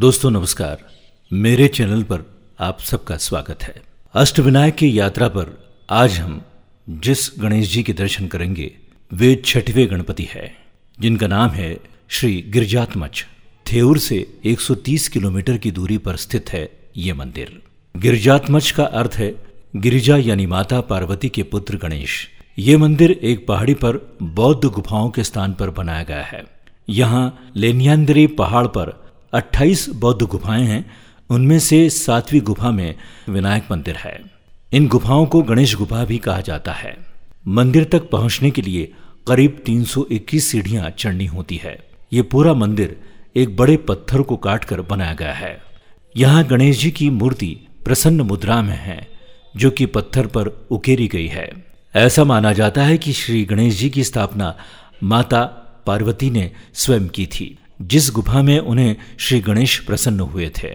दोस्तों, नमस्कार। मेरे चैनल पर आप सबका स्वागत है। अष्टविनायक की यात्रा पर आज हम जिस गणेश जी के दर्शन करेंगे, वे छठवें गणपति है, जिनका नाम है श्री गिरजात्मच थेऊर से 130 किलोमीटर की दूरी पर स्थित है ये मंदिर। गिरजात्मच का अर्थ है गिरिजा यानी माता पार्वती के पुत्र गणेश। ये मंदिर एक पहाड़ी पर बौद्ध गुफाओं के स्थान पर बनाया गया है। यहाँ लेनियांदरी पहाड़ पर 28 बौद्ध गुफाएँ हैं, उनमें से सातवीं गुफा में विनायक मंदिर है। इन गुफाओं को गणेश गुफा भी कहा जाता है। मंदिर तक पहुँचने के लिए करीब 321 सीढ़ियाँ चढ़नी होती है। ये पूरा मंदिर एक बड़े पत्थर को काटकर बनाया गया है। यहाँ गणेश जी की मूर्ति प्रसन्न मुद्रा में है, जो कि पत्थर पर उकेरी गई है। ऐसा माना जाता है कि श्री गणेश जी की स्थापना माता पार्वती ने स्वयं की थी। जिस गुफा में उन्हें श्री गणेश प्रसन्न हुए थे।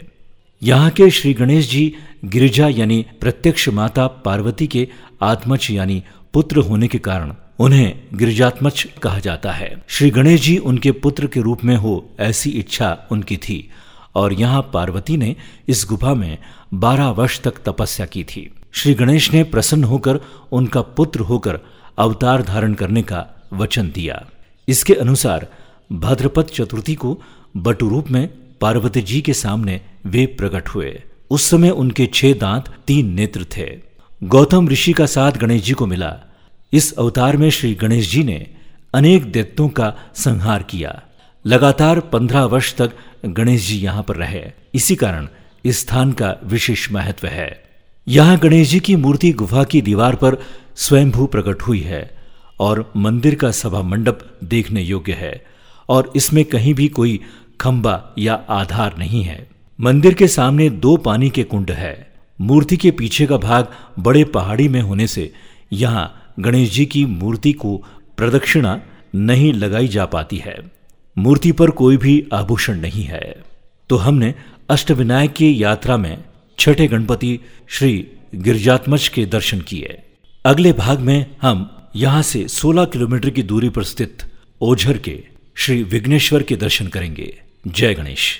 यहाँ के श्री गणेश जी गिरिजा यानी प्रत्यक्ष माता पार्वती के आत्मच यानी पुत्र होने के कारण उन्हें गिरिजात्मच कहा जाता है। श्री गणेश जी उनके पुत्र के रूप में हो ऐसी इच्छा उनकी थी और यहाँ पार्वती ने इस गुफा में बारह वर्ष तक तपस्या की थी। श्री गणेश ने प्रसन्न होकर उनका पुत्र होकर अवतार धारण करने का वचन दिया। इसके अनुसार भाद्रपद चतुर्थी को बटु रूप में पार्वती जी के सामने वे प्रकट हुए। उस समय उनके छह दांत, तीन नेत्र थे। गौतम ऋषि का साथ गणेश जी को मिला। इस अवतार में श्री गणेश जी ने अनेक दैत्यों का संहार किया। लगातार पंद्रह वर्ष तक गणेश जी यहाँ पर रहे। इसी कारण इस स्थान का विशेष महत्व है। यहाँ गणेश जी की मूर्ति गुफा की दीवार पर स्वयंभू प्रकट हुई है और मंदिर का सभा मंडप देखने योग्य है। और इसमें कहीं भी कोई खंबा या आधार नहीं है। मंदिर के सामने दो पानी के कुंड है। मूर्ति के पीछे का भाग बड़े पहाड़ी में होने से यहाँ गणेश जी की मूर्ति को प्रदक्षिणा नहीं लगाई जा पाती है। मूर्ति पर कोई भी आभूषण नहीं है। तो हमने अष्टविनायक की यात्रा में छठे गणपति श्री गिरजात्मज के दर्शन किए। अगले भाग में हम यहाँ से 16 किलोमीटर की दूरी पर स्थित ओझर के श्री विघ्नेश्वर के दर्शन करेंगे। जय गणेश।